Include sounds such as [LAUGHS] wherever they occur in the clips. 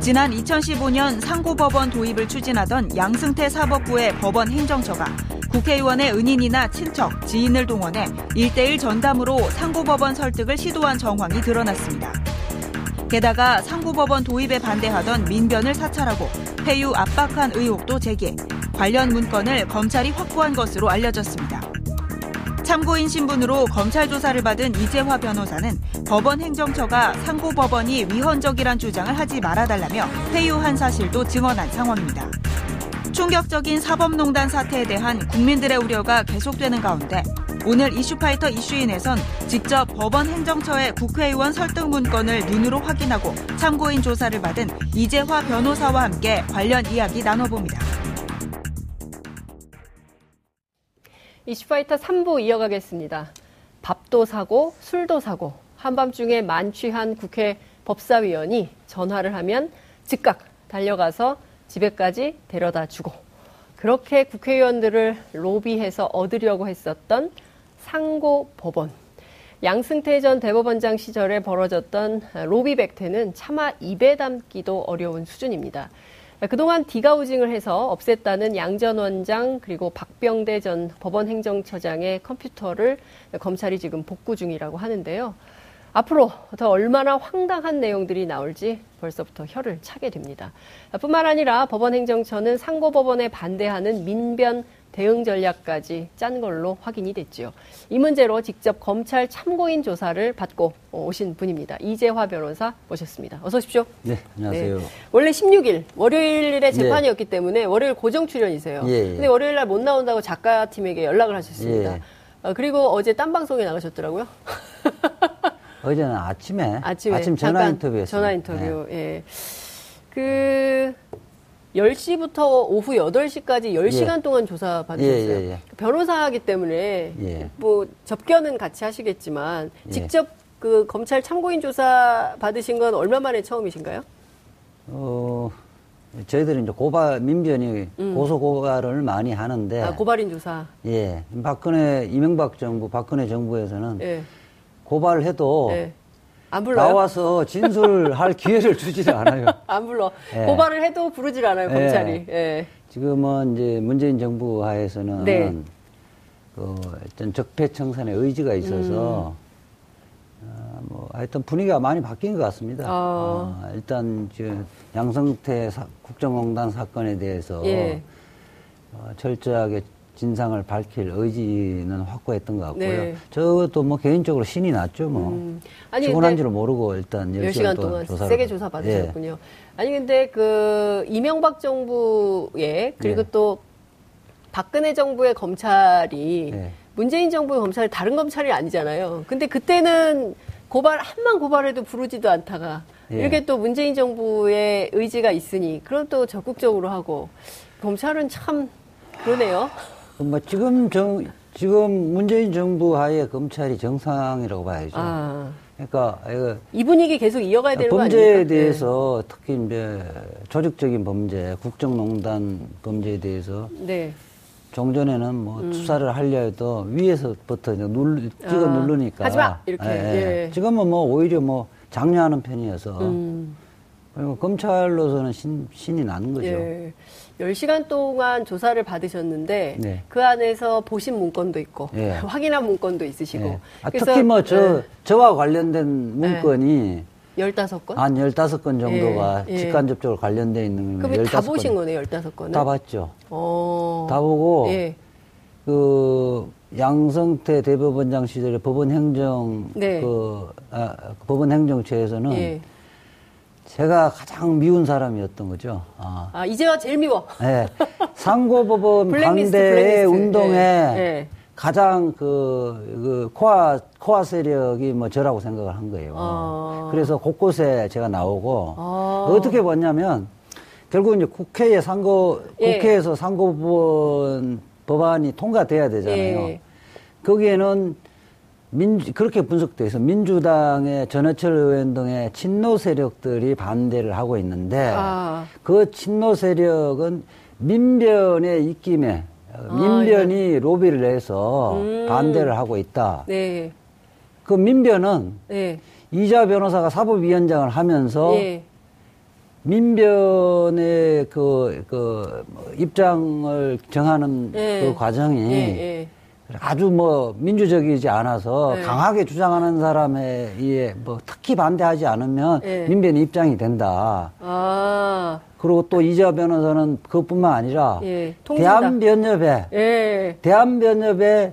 지난 2015년 상고법원 도입을 추진하던 양승태 사법부의 법원 행정처가 국회의원의 은인이나 친척, 지인을 동원해 1대1 전담으로 상고법원 설득을 시도한 정황이 드러났습니다. 게다가 상고법원 도입에 반대하던 민변을 사찰하고 폐유 압박한 의혹도 제기, 관련 문건을 검찰이 확보한 것으로 알려졌습니다. 참고인 신분으로 검찰 조사를 받은 이재화 변호사는 법원 행정처가 상고법원이 위헌적이란 주장을 하지 말아달라며 회유한 사실도 증언한 상황입니다. 충격적인 사법농단 사태에 대한 국민들의 우려가 계속되는 가운데 오늘 이슈파이터 이슈인에선 직접 법원 행정처의 국회의원 설득 문건을 눈으로 확인하고 참고인 조사를 받은 이재화 변호사와 함께 관련 이야기 나눠봅니다. 이슈파이터 3부 이어가겠습니다. 밥도 사고 술도 사고 한밤중에 만취한 국회 법사위원이 전화를 하면 즉각 달려가서 집에까지 데려다 주고 그렇게 국회의원들을 로비해서 얻으려고 했었던 상고 법원. 양승태 전 대법원장 시절에 벌어졌던 로비 백태는 차마 입에 담기도 어려운 수준입니다. 그동안 디가우징을 해서 없앴다는 양전 원장 그리고 박병대 전 법원 행정처장의 컴퓨터를 검찰이 지금 복구 중이라고 하는데요. 앞으로 더 얼마나 황당한 내용들이 나올지 벌써부터 혀를 차게 됩니다. 뿐만 아니라 법원 행정처는 상고법원에 반대하는 민변 대응 전략까지 짠 걸로 확인이 됐지요. 이 문제로 직접 검찰 참고인 조사를 받고 오신 분입니다. 이재화 변호사 모셨습니다. 어서 오십시오. 네, 안녕하세요. 네. 원래 16일 월요일에 네. 재판이었기 네. 때문에 월요일 고정 출연이세요. 예, 예. 근데 월요일 날 못 나온다고 작가 팀에게 연락을 하셨습니다. 예. 어, 그리고 어제 딴 방송에 나가셨더라고요. [LAUGHS] 어제는 아침에, 아침에 아침 전화 인터뷰였어요. 전화 인터뷰. 네. 예. 그 10시부터 오후 8시까지 10시간 예. 동안 조사 받으셨어요. 예, 예, 예. 변호사이기 때문에 예. 뭐 접견은 같이 하시겠지만 예. 직접 그 검찰 참고인 조사 받으신 건 얼마 만에 처음이신가요? 어, 저희들이 이제 고발 민변이 음. 고소 고발을 많이 하는데 아, 고발인 조사. 예. 박근혜 이명박 정부 박근혜 정부에서는 고발을 해도 네. 안 불러요? 나와서 진술할 [LAUGHS] 기회를 주지를 않아요. 안 불러. 네. 고발을 해도 부르질 않아요, 네. 검찰이. 네. 지금은 이제 문재인 정부 하에서는 네. 그 어떤 적폐청산의 의지가 있어서 음. 어, 뭐 하여튼 분위기가 많이 바뀐 것 같습니다. 어. 어, 일단 지금 양성태 사, 국정농단 사건에 대해서 예. 어, 철저하게 진상을 밝힐 의지는 확고했던 것 같고요. 네. 저도 뭐 개인적으로 신이 났죠, 뭐. 음. 아니, 피곤한지를 모르고 일단 10시간, 10시간 동안 조사를 세게 조사 받으셨군요. 예. 아니 근데 그 이명박 정부의 그리고 예. 또 박근혜 정부의 검찰이 예. 문재인 정부의 검찰이 다른 검찰이 아니잖아요. 근데 그때는 고발 한만 고발해도 부르지도 않다가 예. 이렇게 또 문재인 정부의 의지가 있으니 그럼 또 적극적으로 하고 검찰은 참 그러네요. [LAUGHS] 뭐 지금 정 지금 문재인 정부 하에 검찰이 정상이라고 봐야죠. 아. 그러니까 이 분위기 계속 이어가야 되는? 범죄에 대해서 네. 특히 이제 조직적인 범죄, 국정농단 범죄에 대해서 네. 종전에는 뭐 음. 수사를 하려 해도 위에서부터 눌, 찍어 아. 누르니까 하지마 이렇게. 예. 예. 지금은 뭐 오히려 뭐 장려하는 편이어서 음. 검찰로서는 신, 신이 나는 거죠. 예. 10시간 동안 조사를 받으셨는데 네. 그 안에서 보신 문건도 있고 네. [LAUGHS] 확인한 문건도 있으시고 네. 아, 특히 뭐 저, 네. 저와 관련된 문건이 15건? 한 15건 정도가 예. 예. 직간접적으로 관련돼 있는 그럼 다 보신 거네요, 15건은? 다 봤죠. 어... 다 보고 예. 그 양성태 대법원장 시절에 법원 행정 네. 그 아, 법원 행정처에서는 예. 제가 가장 미운 사람이었던 거죠. 아, 아 이제와 제일 미워. 네. 상고법원 [LAUGHS] 반대 운동에 네. 네. 가장 그, 그, 코아, 코아 세력이 뭐 저라고 생각을 한 거예요. 아. 그래서 곳곳에 제가 나오고, 아. 어떻게 봤냐면, 결국 이제 국회에 상고, 예. 국회에서 상고법원 법안이 통과돼야 되잖아요. 예. 거기에는 민, 그렇게 분석돼서 민주당의 전해철 의원 등의 친노 세력들이 반대를 하고 있는데 아. 그 친노 세력은 민변의 입김에 아, 민변이 예. 로비를 해서 음. 반대를 하고 있다. 네. 그 민변은 네. 이자 변호사가 사법위원장을 하면서 네. 민변의 그, 그, 입장을 정하는 예. 그 과정이 예, 예. 아주 뭐 민주적이지 않아서 네. 강하게 주장하는 사람에 의해 뭐 특히 반대하지 않으면 네. 민변의 입장이 된다. 아. 그리고 또 이재화 변호사는 그것뿐만 아니라 예. 대한변협에 예. 대한변협에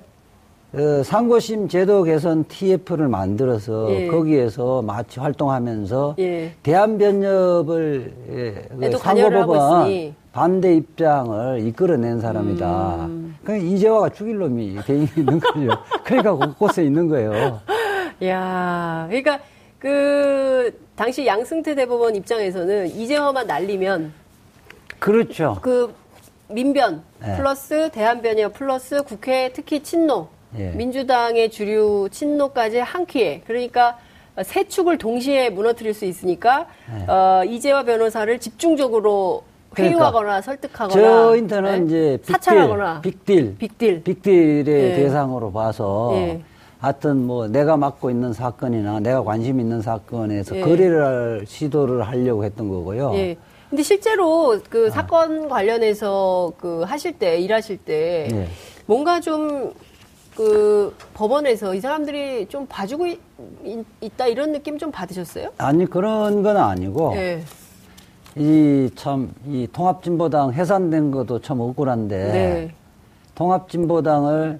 어, 상고심 제도 개선 TF를 만들어서 예. 거기에서 마치 활동하면서 예. 대한변협을 예, 그 상고법원 반대 입장을 이끌어낸 사람이다. 음. 그러니까 이재화가 죽일 놈이 대인이 있는 거죠. [LAUGHS] 그러니까 곳곳에 있는 거예요. 야, 그러니까 그 당시 양승태 대법원 입장에서는 이재화만 날리면 그렇죠. 그 민변 네. 플러스 대한변협 플러스 국회 특히 친노 예. 민주당의 주류 친노까지 한 퀴에 그러니까 세 축을 동시에 무너뜨릴 수 있으니까 네. 어, 이재화 변호사를 집중적으로 회유하거나 그러니까 설득하거나 저인터는 네? 이제 빅딜, 사찰하거나 빅딜, 빅딜, 빅딜의 네. 대상으로 봐서 네. 하여튼 뭐 내가 맡고 있는 사건이나 내가 관심 있는 사건에서 예. 거래를 시도를 하려고 했던 거고요. 예. 근데 실제로 그 아. 사건 관련해서 그 하실 때 일하실 때 예. 뭔가 좀 그 법원에서 이 사람들이 좀 봐주고 있, 다 이런 느낌 좀 받으셨어요? 아니 그런 건 아니고 예. 이 참이 이 통합진보당 해산된 것도 참 억울한데 네. 통합진보당을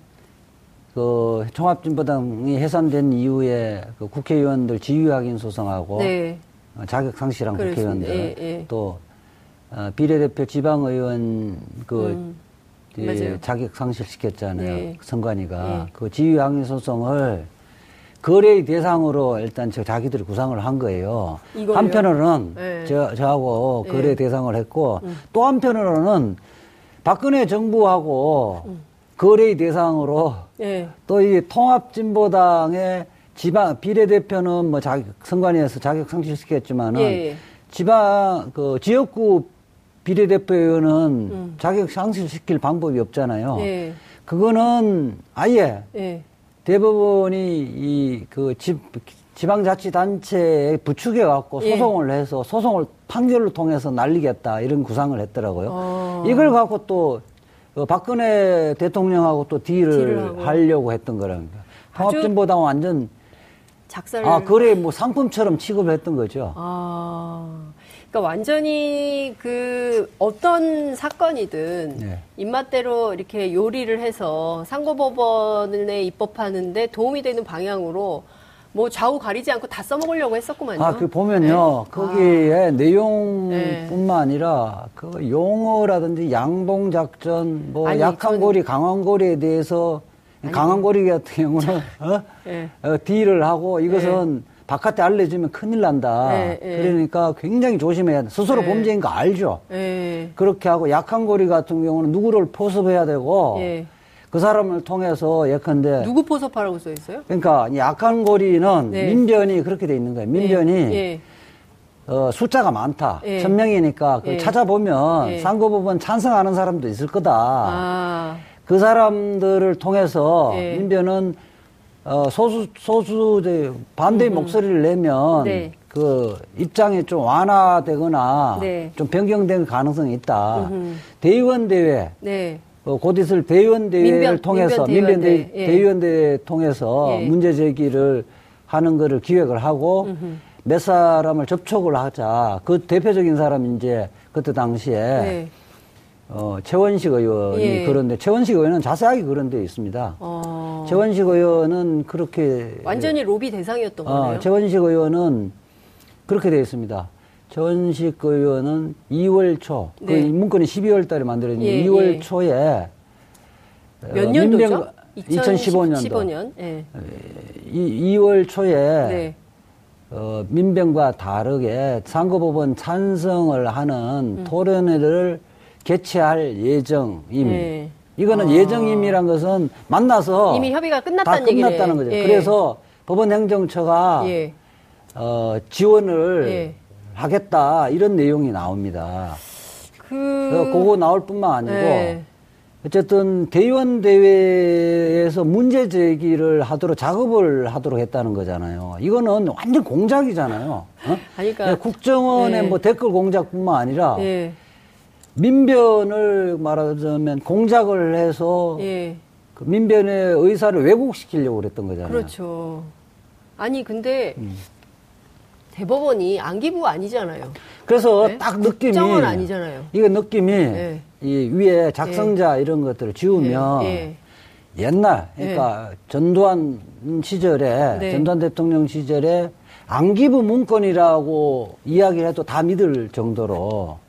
그 통합진보당이 해산된 이후에 그 국회의원들 지휘확인 소송하고 네. 어, 자격 상실한. 국회의원들 예, 예. 또 어, 비례대표 지방의원 그 음, 예, 자격 상실시켰잖아요 네. 선관위가 예. 그 지휘확인 소송을 거래의 대상으로 일단 저 자기들이 구상을 한 거예요. 이걸요? 한편으로는 네. 저, 저하고 네. 거래 대상을 했고 음. 또 한편으로는 박근혜 정부하고 음. 거래의 대상으로 네. 또이 통합진보당의 지방 비례대표는 뭐 자격 선관위에서 자격 상실시켰지만은 예. 지방 그 지역구 비례대표는 음. 자격 상실시킬 방법이 없잖아요. 예. 그거는 아예 예. 대법원이 이그 지방자치단체에 부추겨 갖고 예. 소송을 해서 소송을 판결을 통해서 날리겠다 이런 구상을 했더라고요. 어. 이걸 갖고 또그 박근혜 대통령하고 또 딜을 하려고 했던 거랍니다. 통합진보당 완전 작살. 아 그래 뭐 상품처럼 취급을 했던 거죠. 아. 그러니까 완전히 그 어떤 사건이든 네. 입맛대로 이렇게 요리를 해서 상고법원에 입법하는데 도움이 되는 방향으로 뭐 좌우 가리지 않고 다 써먹으려고 했었구만요. 아, 그 보면요. 네. 거기에 아. 내용뿐만 네. 아니라 그 용어라든지 양봉 작전, 뭐 아니, 약한 저는... 고리, 강한 고리에 대해서 강한 고리 같은 경우는 어? 네. 어, 딜을 하고 이것은 네. 바깥에 알려주면 큰일 난다. 네, 네. 그러니까 굉장히 조심해야 돼. 스스로 네. 범죄인 거 알죠. 네. 그렇게 하고 약한 고리 같은 경우는 누구를 포섭해야 되고 네. 그 사람을 통해서 예컨대 누구 포섭하라고 써 있어요? 그러니까 약한 고리는 네. 민변이 그렇게 돼 있는 거예요. 민변이 어, 숫자가 많다. 예. 천 명이니까 그 예. 찾아보면 예. 상고법원 찬성하는 사람도 있을 거다. 아. 그 사람들을 통해서 민변은 어, 소수, 소수, 반대의 음. 목소리를 내면, 네. 그, 입장이 좀 완화되거나, 네. 좀 변경된 가능성이 있다. 음흠. 대의원 대회, 네. 어, 곧 있을 대의원 대회를 민변, 통해서, 민변, 대, 예. 대의원 대회 통해서 예. 문제 제기를 하는 거를 기획을 하고, 음흠. 몇 사람을 접촉을 하자. 그 대표적인 사람이 이제, 그때 당시에, 네. 어, 최원식 의원이 예. 그런데 최원식 의원은 자세하게 그런 데 있습니다. 어. 최원식 의원은 그렇게 완전히 로비 대상이었던 어, 거네요. 최원식 의원은 그렇게 되어 있습니다. 최원식 의원은 2월 초, 그 네. 그 문건이 12월 달에 만들어진 예, 2월 예. 초에 몇 어, 년도죠? 2015년도. 2015년. 예. 이, 2월 초에 네. 어, 민병과 다르게 상고법원 찬성을 하는 음. 토론회를 개최할 예정임. 네. 이거는 아. 예정임이란 것은 만나서 이미 협의가 끝났다는 얘기네. 끝났다는 거죠. 예. 그래서 법원 행정처가 예. 어, 지원을 예. 하겠다 이런 내용이 나옵니다. 그 그거 나올 뿐만 아니고 예. 어쨌든 대의원 대회에서 문제 제기를 하도록 작업을 하도록 했다는 거잖아요. 이거는 완전 공작이잖아요. 어? 그러니까 국정원의 예. 뭐 댓글 공작뿐만 아니라 예. 민변을 말하자면 공작을 해서 예. 그 민변의 의사를 왜곡시키려고 그랬던 거잖아요. 그렇죠. 아니 근데 음. 대법원이 안기부 아니잖아요. 그래서 네? 딱 느낌이 국정원 아니잖아요. 이거 느낌이 네. 이 위에 작성자 네. 이런 것들을 지우면 네. 네. 옛날 그러니까 네. 전두환 시절에 전두환 대통령 시절에 안기부 문건이라고 이야기해도 다 믿을 정도로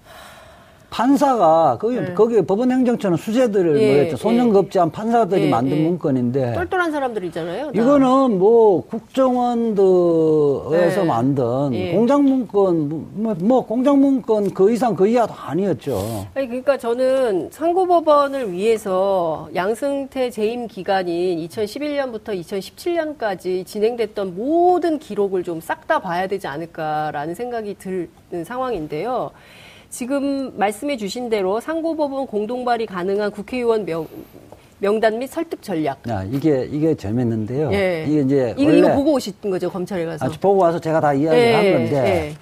판사가 거기 네. 거기 법원 행정처는 수재들을 예, 뭐였죠 소년급제한 예. 판사들이 예, 만든 예. 문건인데 똘똘한 사람들이잖아요. 이거는 뭐 국정원에서 네. 만든 예. 공장 문건 뭐, 뭐 공장 문건 그 이상 그 이하도 아니었죠. 아니 그러니까 저는 상고법원을 위해서 양승태 재임 기간인 2011년부터 2017년까지 진행됐던 모든 기록을 좀 싹 다 봐야 되지 않을까라는 생각이 드는 상황인데요. 지금 말씀해 주신 대로 상고법원 공동 발의 가능한 국회의원 명, 명단 및 설득 전략. 야, 이게 이게 재밌는데요. 예. 이게 이제 이거, 이거 보고 오신 거죠 검찰에 가서. 아, 보고 와서 제가 다 이야기한 예, 건데. 예.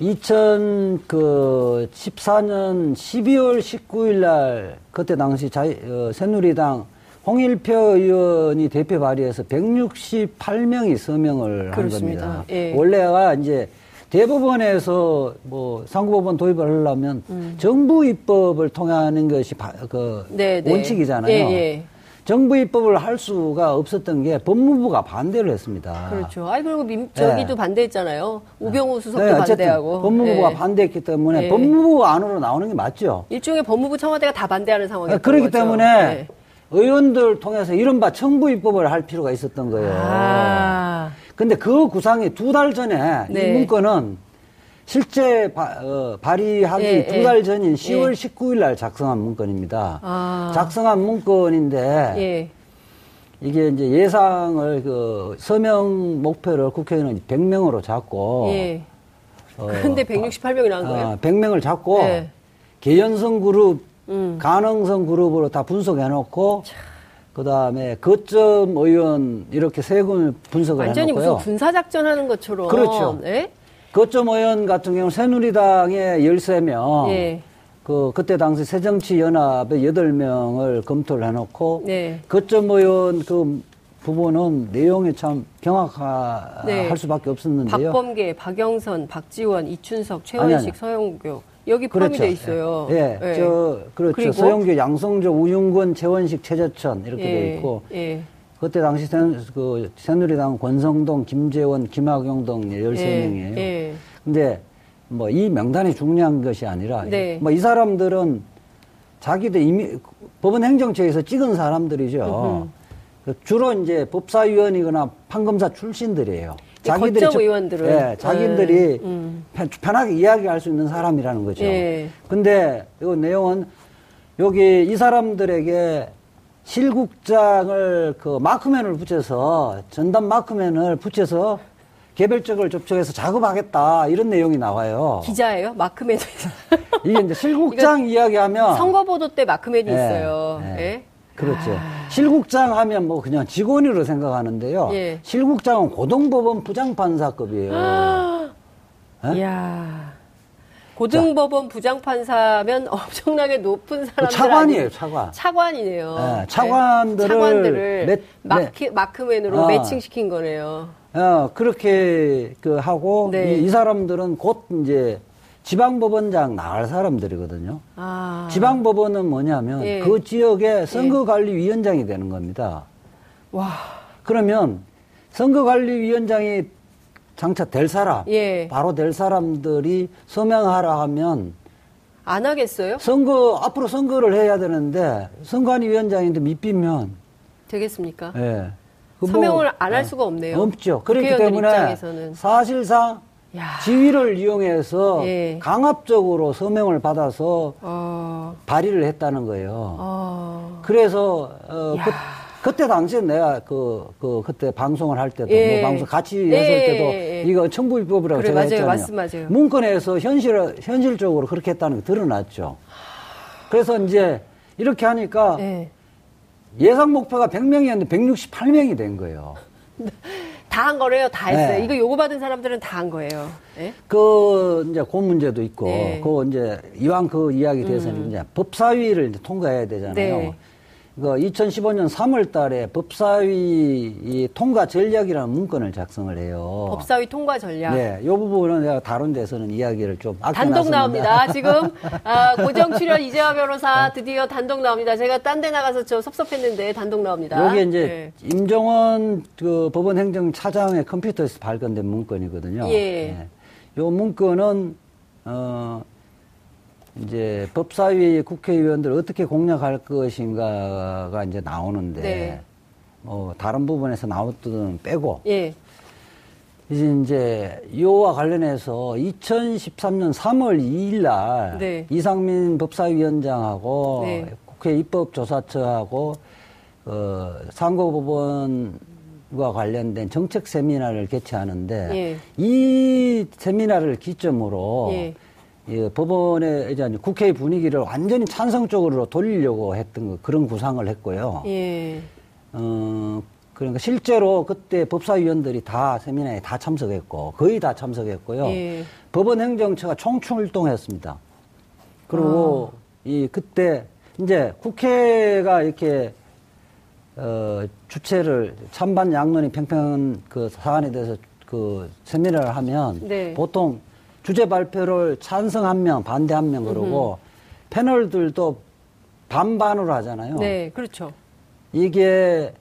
2014년 12월 19일 날 그때 당시 자, 어, 새누리당 홍일표 의원이 대표 발의해서 168명이 서명을 그렇습니다. 한 겁니다. 예. 원래가 이제 대법원에서 뭐 상고법원 도입을 하려면 음. 정부 입법을 통하는 것이 바, 그 네, 네. 원칙이잖아요. 예, 예. 정부 입법을 할 수가 없었던 게 법무부가 반대를 했습니다. 그렇죠. 아이 그리고 민, 저기도 네. 반대했잖아요. 우병우 수석도 네, 반대하고. 법무부가 네. 반대했기 때문에 네. 법무부 안으로 나오는 게 맞죠. 일종의 법무부 청와대가 다 반대하는 상황이었 그렇기 거죠. 때문에 네. 의원들 통해서 이른바 청부 입법을 할 필요가 있었던 거예요. 아. 근데 그 구상이 두 달 전에 네. 이 문건은 실제 바, 어, 발의하기 예, 두달 예. 전인 10월 예. 19일 날 작성한 문건입니다. 아. 작성한 문건인데 예. 이게 이제 예상을 그 서명 목표를 국회의원 100명으로 잡고 예. 어, 근데 168명이 나온 거예요? 어, 100명을 잡고 예. 개연성 그룹, 음. 가능성 그룹으로 다 분석해 놓고 그 다음에 거점 의원 이렇게 세금을 분석을 완전히 해놓고요. 무슨 군사작전 하는 것처럼. 그렇죠. 네? 거점 의원 같은 경우는 새누리당에 13명, 네. 그, 그때 당시 새정치연합에 8명을 검토를 해놓고, 네. 거점 의원 그 부분은 내용이 참 병확할 네. 수밖에 없었는데요. 박범계, 박영선, 박지원, 이춘석, 최원식. 서영교. 여기 포함이 그렇죠. 돼 있어요. 예, 예. 저 그렇죠. 서영교, 양성조, 우윤권, 최원식, 최재천 이렇게 예. 돼 있고 예. 그때 당시 새, 그 새누리당 권성동, 김재원, 김학용 등 13명이에요. 예. 근데 뭐 이 명단이 중요한 것이 아니라 네. 뭐이 사람들은 자기들 이미 법원 행정처에서 찍은 사람들이죠. 그 주로 이제 법사위원이거나 판검사 출신들이에요. 자기들이 저, 의원들은 예, 자기들이 네. 음. 편하게 이야기할 수 있는 사람이라는 거죠. 예. 근데 이 내용은 여기 이 사람들에게 실국장을 그 마크맨을 붙여서 전담 마크맨을 붙여서 개별적으로 접촉해서 작업하겠다 이런 내용이 나와요. 기자예요? 마크맨 [LAUGHS] 이게 이제 실국장 이야기하면 선거보도 때 마크맨이 예, 있어요. 예. 예? 그렇죠. 아... 실국장 하면 뭐 그냥 직원으로 생각하는데요. 예. 실국장은 고등법원 부장판사급이에요. 아... 예? 이야. 고등법원 부장판사면 [LAUGHS] 엄청나게 높은 사람들 차관이에요, 차관. 차관이네요. 네, 차관들을, 네. 차관들을 매, 마크, 마크맨으로 어. 매칭시킨 거네요. 어, 그렇게 그 하고 네. 이, 이, 사람들은 곧 이제 지방법원장 나갈 사람들이거든요. 아. 지방법원은 뭐냐면 예. 그 지역의 선거관리위원장이 되는 겁니다. 와. 그러면 선거관리위원장이 장차 될 사람, 예. 바로 될 사람들이 서명하라 하면 안 하겠어요? 선거 앞으로 선거를 해야 되는데 선관위원장인데 밑비면 되겠습니까? 예. 그 서명을 뭐, 안할 예. 수가 없네요. 없죠. 그렇기 때문에 입장에서는. 사실상 야. 지위를 이용해서 예. 강압적으로 서명을 받아서 어. 발의를 했다는 거예요. 어. 그래서 어, 그, 그때 당시에 내가 그, 그 그때 방송을 할 때도 예. 뭐 방송 같이 했을 예. 때도 예. 이거 청부입법이라고 그래, 제가 맞아요. 했잖아요. 말씀 맞아요. 문건에서 현실 현실적으로 그렇게 했다는 게 드러났죠. 그래서 이제 이렇게 하니까 네. 예상 목표가 100명이었는데 168명이 된 거예요. [LAUGHS] 다 한 거래요? 다 했어요? 네. 이거 요구받은 사람들은 다 한 거예요? 네? 그, 이제, 그 문제도 있고, 네. 그 이제, 이왕 그 이야기 돼서는 음. 이제 법사위를 이제 통과해야 되잖아요. 네. 그 2015년 3월 달에 법사위 통과 전략이라는 문건을 작성을 해요. 법사위 통과 전략. 네. 이 부분은 내가 다른 데서는 이야기를 좀 단독 나옵니다. [LAUGHS] 지금 아, 고정 출연 이재화 변호사 드디어 단독 나옵니다. 제가 딴 데 나가서 저 섭섭했는데 단독 나옵니다. 여기 이제 네. 임종원 그 법원 행정 차장의 컴퓨터에서 발견된 문건이거든요. 예. 네. 이 문건은 어 이제 법사위 국회의원들 어떻게 공략할 것인가가 이제 나오는데 네. 뭐 다른 부분에서 나왔던 빼고 예. 이제 이제 이와 관련해서 2013년 3월 2일 날 네. 이상민 법사위원장하고 네. 국회 입법조사처하고 어, 상고법원과 관련된 정책 세미나를 개최하는데 예. 이 세미나를 기점으로 예. 예, 법원의 이제 국회 분위기를 완전히 찬성 적으로 돌리려고 했던 거, 그런 구상을 했고요. 예. 어, 그러니까 실제로 그때 법사위원들이 다 세미나에 다 참석했고 거의 다 참석했고요. 예. 법원 행정처가 총출동했습니다. 그리고 아. 이 그때 이제 국회가 이렇게 어, 주체를 찬반 양론이 팽팽한 그 사안에 대해서 그 세미나를 하면 네. 보통 주제 발표를 찬성 한 명, 반대 한 명 그러고 패널들도 반반으로 하잖아요. 네, 그렇죠. 이게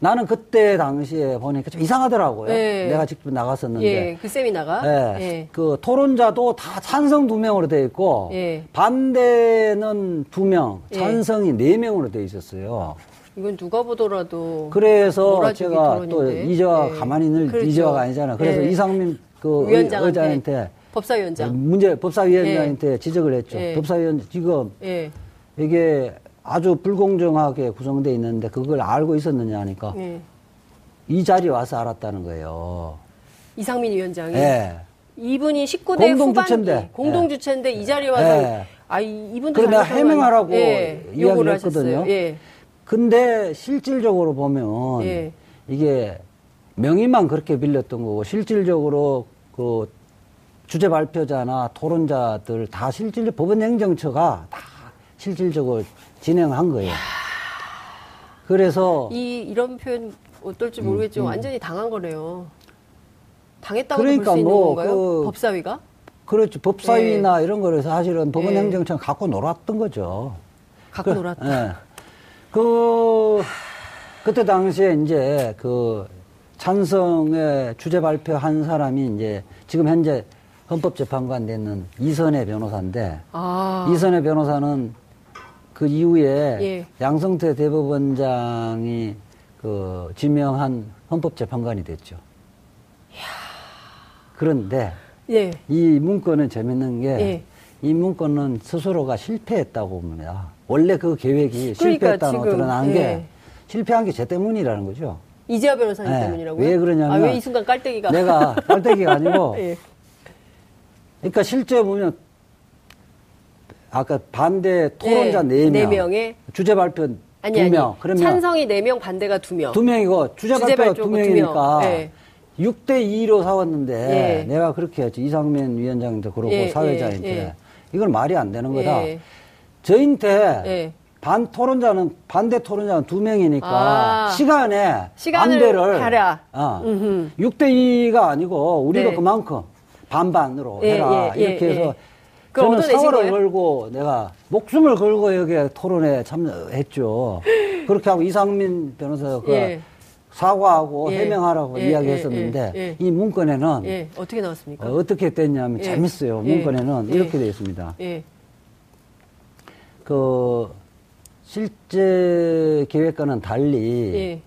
나는 그때 당시에 보니까 좀 이상하더라고요. 네. 내가 직접 나갔었는데. 예, 그 세미나가. 네. 예. 그 토론자도 다 찬성 두 명으로 돼 있고 예. 반대는 두 명, 예. 찬성이 네 명으로 돼 있었어요. 이건 누가 보더라도 그래서 제가 토론인데. 또 이재화 예. 가만히 있는 그렇죠. 이재화가 아니잖아. 그래서 예. 이상민 그 위원장한테 의장한테 법사위원장. 문제 법사위원장한테 예. 지적을 했죠. 예. 법사위원 지금 예. 이게 아주 불공정하게 구성돼 있는데 그걸 알고 있었느냐 하니까 예. 이 자리에 와서 알았다는 거예요. 이상민 위원장이. 예. 이분이 19대 공동 주체인데 공동 주체인데 이 자리에 와서 아 이분도 그래 내가 해명하라고 이야기를 했거든요. 예. 근데 실질적으로 보면 이게 명의만 그렇게 빌렸던 거고 실질적으로 그 주제 발표자나 토론자들 다 실질 법원 행정처가 다 실질적으로 진행한 거예요. 그래서 이 이런 표현 어떨지 모르겠지만 음, 음. 완전히 당한 거네요. 당했다고 그러니까 볼수 뭐 있는 건가요? 그, 법사위가? 그렇죠. 법사위나 네. 이런 거를 사실은 법원 네. 행정처가 갖고 놀았던 거죠. 갖고 그, 놀았다. 네. 그 그때 당시에 이제 그 찬성의 주제 발표한 사람이 이제 지금 현재 헌법재판관 되는 이선혜 변호사인데 아. 이선혜 변호사는 그 이후에 예. 양성태 대법원장이 그 지명한 헌법재판관이 됐죠. 이야. 그런데 예. 이 문건은 재밌는 게이 예. 문건은 스스로가 실패했다고 봅니다. 원래 그 계획이 그러니까 실패했다고 드러난 게 예. 실패한 게 제 때문이라는 거죠. 이재화 변호사님 네. 때문이라고요? 왜 그러냐면 아, 왜 이 순간 깔때기가 내가 깔때기가 아니고 [LAUGHS] 예. 그러니까 실제 보면 아까 반대 토론자 네, 4명. 4명에 주제 발표 아니, 2명. 아니, 그러면 찬성이 4명, 반대가 2명. 2명이고 주제, 주제 발표가 2명이니까 네. 6대 2로 싸웠는데 예. 내가 그렇게 했지. 이상민 위원장도 그러고 예, 사회자한테. 예, 예, 이건 말이 안 되는 거다. 예. 저한테 예. 반 토론자는 반대 토론자는 두 명이니까 아, 시간에 반대를 하라. 어, 6대 2가 아니고 우리가 네. 그만큼 반반으로 예, 해라. 예, 예, 이렇게 해서 예. 저는 사활을 걸고 내가 목숨을 걸고 여기에 토론에 참여했죠. [LAUGHS] 그렇게 하고 이상민 변호사가 그 사과하고 해명하라고 이야기했었는데 이 문건에는 어떻게 나왔습니까? 어, 떻게 됐냐면 재밌어요. 문건에는 이렇게 되어 있습니다. 그 실제 계획과는 달리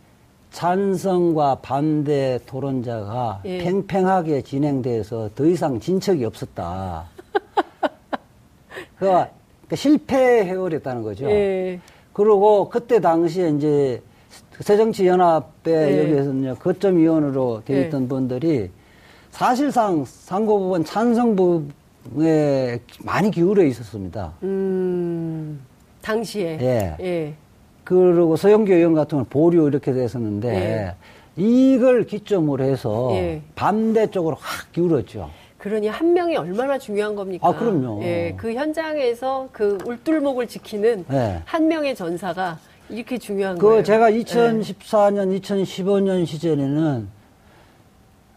찬성과 반대 토론자가 예. 팽팽하게 진행돼서 더 이상 진척이 없었다. [LAUGHS] 그러니까 실패 해버렸다는 거죠. 예. 그리고 그때 당시에 이제 새정치연합회 예. 여기에서는 거점위원으로 되어 예. 있던 분들이 사실상 상고부분 찬성 부분에 많이 기울어 있었습니다. 음. 당시에. 예. 예. 그리고 서영교 의원 같은 경우는 보류 이렇게 됐었는데 예. 이걸 기점으로 해서 예. 반대 쪽으로 확 기울었죠. 그러니 한 명이 얼마나 중요한 겁니까? 아, 그럼요. 예, 그 현장에서 그 울tur목을 지키는 예. 한 명의 전사가 이렇게 중요한 그 거예요. 제가 2014년, 예. 2015년 시절에는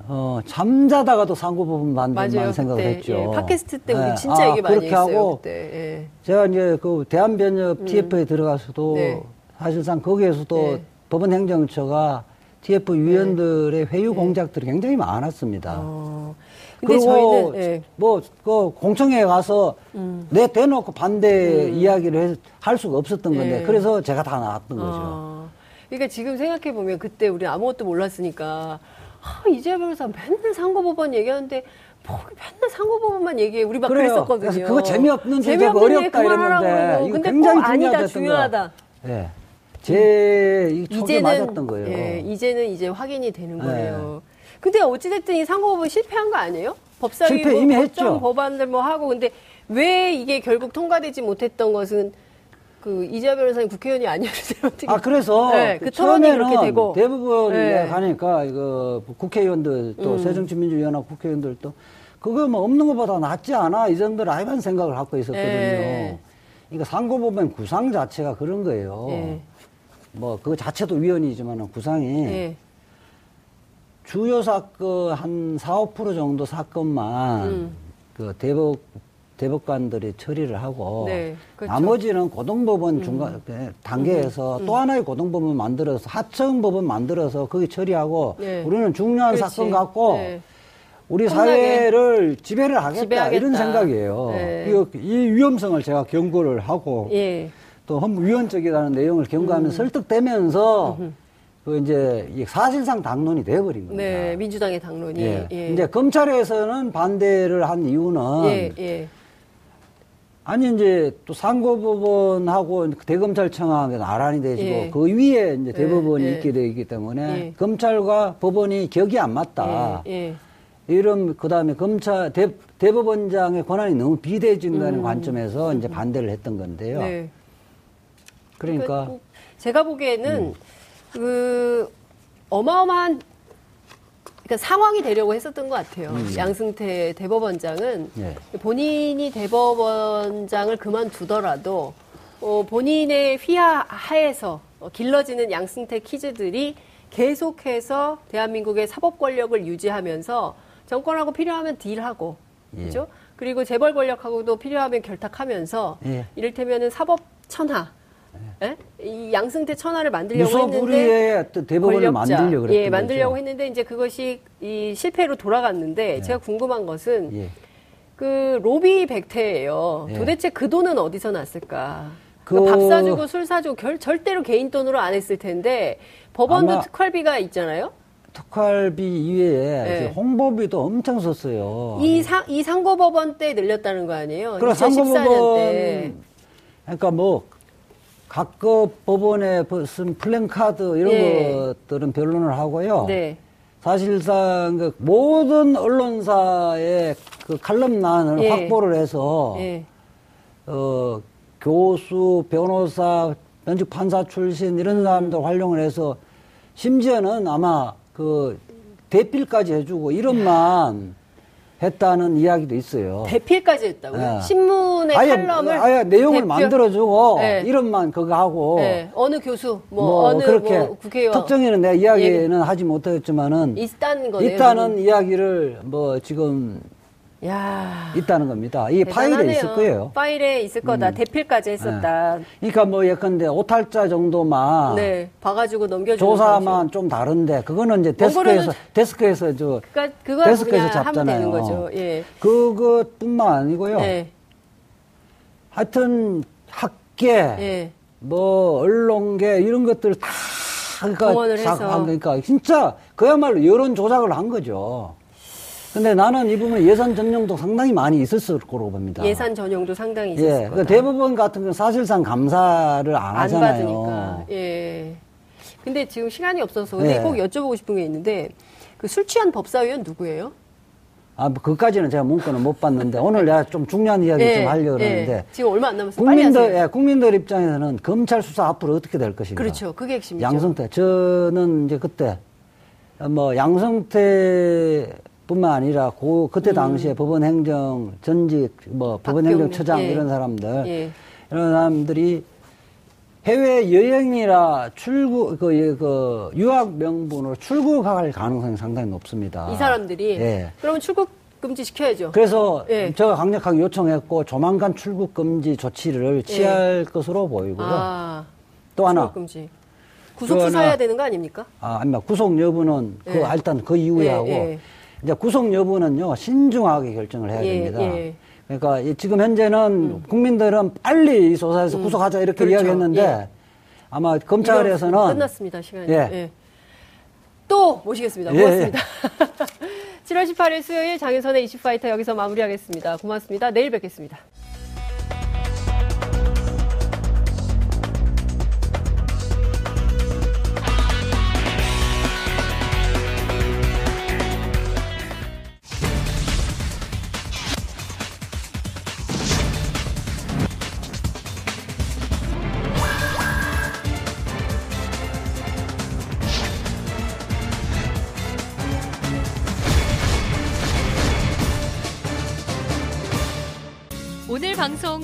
어, 잠자다가도 상고 부분 만든다는 생각을 했죠. 예, 팟캐스트 때 우리 예. 진짜 아, 얘기 많이 그렇게 했어요. 하고 그때. 예. 제가 이제 그 대한변협 음. TF에 들어가서도 네. 사실상 거기에서도 네. 법원 행정처가 TF 위원들의 네. 회유 네. 공작들이 굉장히 많았습니다. 어. 그리고 저희는, 네. 뭐그 공청회에 가서 음. 내 대놓고 반대 음. 이야기를 할 수가 없었던 건데 네. 그래서 제가 다 나왔던 거죠. 어. 그러니까 지금 생각해 보면 그때 우리 아무것도 몰랐으니까 아, 이재 변호사 맨날 상고법원 얘기하는데 뭐 맨날 상고법원만 얘기해 우리 막 그래요. 그랬었거든요. 그거 재미없는 재미없는 어렵다 이랬는데 이거 굉장히 아니다 중요하다. 예. 제 음. 이제는 맞았던 거예요. 예, 이제는 이제 확인이 되는 네. 거예요. 네. 근데 어찌됐든 이 상고법원 실패한 거 아니에요? 법사위 실패 뭐 이미 했죠. 법안들 뭐 하고 근데 왜 이게 결국 통과되지 못했던 것은 그 이재 변호사님 국회의원이 아니었어요. [LAUGHS] 어떻게? 아 그래서 네, 그 되고 대부분 네. 가니까 이거 국회의원들 또 음. 새정치민주연합 국회의원들도 그거 뭐 없는 것보다 낫지 않아 이 정도로 아이반 생각을 갖고 있었거든요. 네. 그러니까 상고법원 구상 자체가 그런 거예요. 네. 뭐 그 자체도 위헌이지만 구상이 네. 주요 사건 한 4, 5% 정도 사건만 음. 그 대법 대법관들이 처리를 하고 네, 그렇죠. 나머지는 고등법원 음. 중간 단계에서 음. 또 하나의 고등법원 만들어서 하청법원 만들어서 거기 처리하고 네. 우리는 중요한 그렇지. 사건 갖고 네. 우리 사회를 지배를 하겠다, 지배하겠다. 이런 생각이에요. 네. 이, 이, 위험성을 제가 경고를 하고 예. 또 위헌적이라는 내용을 경고하면 음. 설득되면서. 그 이제 사실상 당론이 돼버린 겁니다. 네, 민주당의 당론이. 예. 예. 이제 검찰에서는 반대를 한 이유는 예, 예. 아니 이제 또 상고법원하고 대검찰청하고 나란히 되시고 예. 그 위에 이제 예, 대법원이 있게 되기 때문에 검찰과 법원이 격이 안 맞다. 이런 그다음에 검찰 대, 대법원장의 권한이 너무 비대해진다는 음. 관점에서 이제 반대를 했던 건데요. 네. 그러니까, 그러니까 제가 보기에는 음. 그 어마어마한 그러니까 상황이 되려고 했었던 것 같아요. 음. 양승태 대법원장은 예. 본인이 대법원장을 그만두더라도 어, 본인의 휘하 하에서 어, 길러지는 양승태 키즈들이 계속해서 대한민국의 사법 권력을 유지하면서 정권하고 필요하면 딜하고 예. 그죠? 그리고 재벌 권력하고도 필요하면 결탁하면서 예. 이를테면은 사법 천하 예? 이 양승태 천하를 만들려고 했는데 대법원을 만들려고 예, 만들려고 했는데 이제 그것이 이 실패로 돌아갔는데 예. 제가 궁금한 것은 예. 그 로비 백태예요. 예. 도대체 그 돈은 어디서 났을까? 그... 밥 사주고 술 사주고 결, 절대로 개인 돈으로 안 했을 텐데 법원도 특활비가 있잖아요. 특활비 이외에 네. 홍보비도 엄청 썼어요. 이 상, 이 상고법원 때 늘렸다는 거 아니에요? 그럼 상고법원 때. 그러니까 뭐 각급 법원에 쓴 플랜카드 이런 네. 것들은 변론을 하고요. 네. 사실상 그 모든 언론사의 그 칼럼란을 예. 확보를 해서 예. 어, 교수, 변호사, 면직 판사 출신 이런 사람들 활용을 해서 심지어는 아마 그 대필까지 해주고 이름만 했다는 이야기도 있어요. 대필까지 했다고요? 네. 신문의 아예, 칼럼을 아예 내용을 대표... 만들어주고 네. 이름만 그거 하고 네. 어느 교수 뭐, 뭐 어느 그렇게 뭐 국회의원 특정인은 내 이야기는 예. 하지 못했지만은 있다는 거네요. 있다는 이야기를 뭐 지금 야. 있다는 겁니다. 이 대단하네요. 파일에 있을 거예요. 파일에 있을 거다. 음. 대필까지 했었다. 네. 그러니까 뭐 예컨대 오탈자 정도만 네. 봐가지고 넘겨주는 조사만 좀 다른데 그거는 이제 데스크에서 데스크에서 저 그러니까 데스크에서 잡잖아요. 거죠. 예. 그것뿐만 아니고요. 네. 하여튼 학계, 예. 뭐 언론계 이런 것들 다 그러니까, 해서. 그러니까 진짜 그야말로 여론 조작을 한 거죠. 근데 나는 이 부분 예산 전용도 상당히 많이 있었을 거라고 봅니다. 예산 전용도 상당히 있었을 예, 거다. 대부분 같은 경우 사실상 감사를 안, 안 하잖아요. 받으니까. 예. 근데 지금 시간이 없어서 근데 예. 꼭 여쭤보고 싶은 게 있는데 그 술 취한 법사위원 누구예요? 아, 뭐 그까지는 제가 문건을 못 봤는데 오늘 내가 좀 중요한 이야기 예, 좀 하려고 예. 그러는데 지금 얼마 안 남았어요. 국민들 예, 국민들 입장에서는 검찰 수사 앞으로 어떻게 될 것인가. 그렇죠. 그게 핵심이죠. 양성태 저는 이제 그때 뭐 양성태 뿐만 아니라 고 그때 음. 당시에 법원 행정 전직 뭐 법원 박경림, 행정 처장 예. 이런 사람들 예. 이런 사람들이 해외 여행이라 출국 그, 예, 그 유학 명분으로 출국할 가능성이 상당히 높습니다. 이 사람들이 예. 그러면 출국 금지 시켜야죠. 그래서 예. 제가 강력하게 요청했고 조만간 출국 금지 조치를 취할 것으로 보이고요. 아, 또 하나 금지. 구속 그 수사해야 되는 거 아닙니까? 아, 아닙니다. 구속 여부는 그 예. 일단 그 이후에 예, 하고 예. 이제 구속 여부는요 신중하게 결정을 해야 예, 됩니다. 예. 그러니까 이 지금 현재는 국민들은 빨리 이 조사해서 구속하자 이렇게 그렇죠. 이야기했는데 예. 아마 검찰에서는 끝났습니다 시간이. 예. 예. 또 모시겠습니다. 예, 고맙습니다. [LAUGHS] 7월 18일 수요일 장윤선의 이슈파이터 여기서 마무리하겠습니다. 고맙습니다. 내일 뵙겠습니다.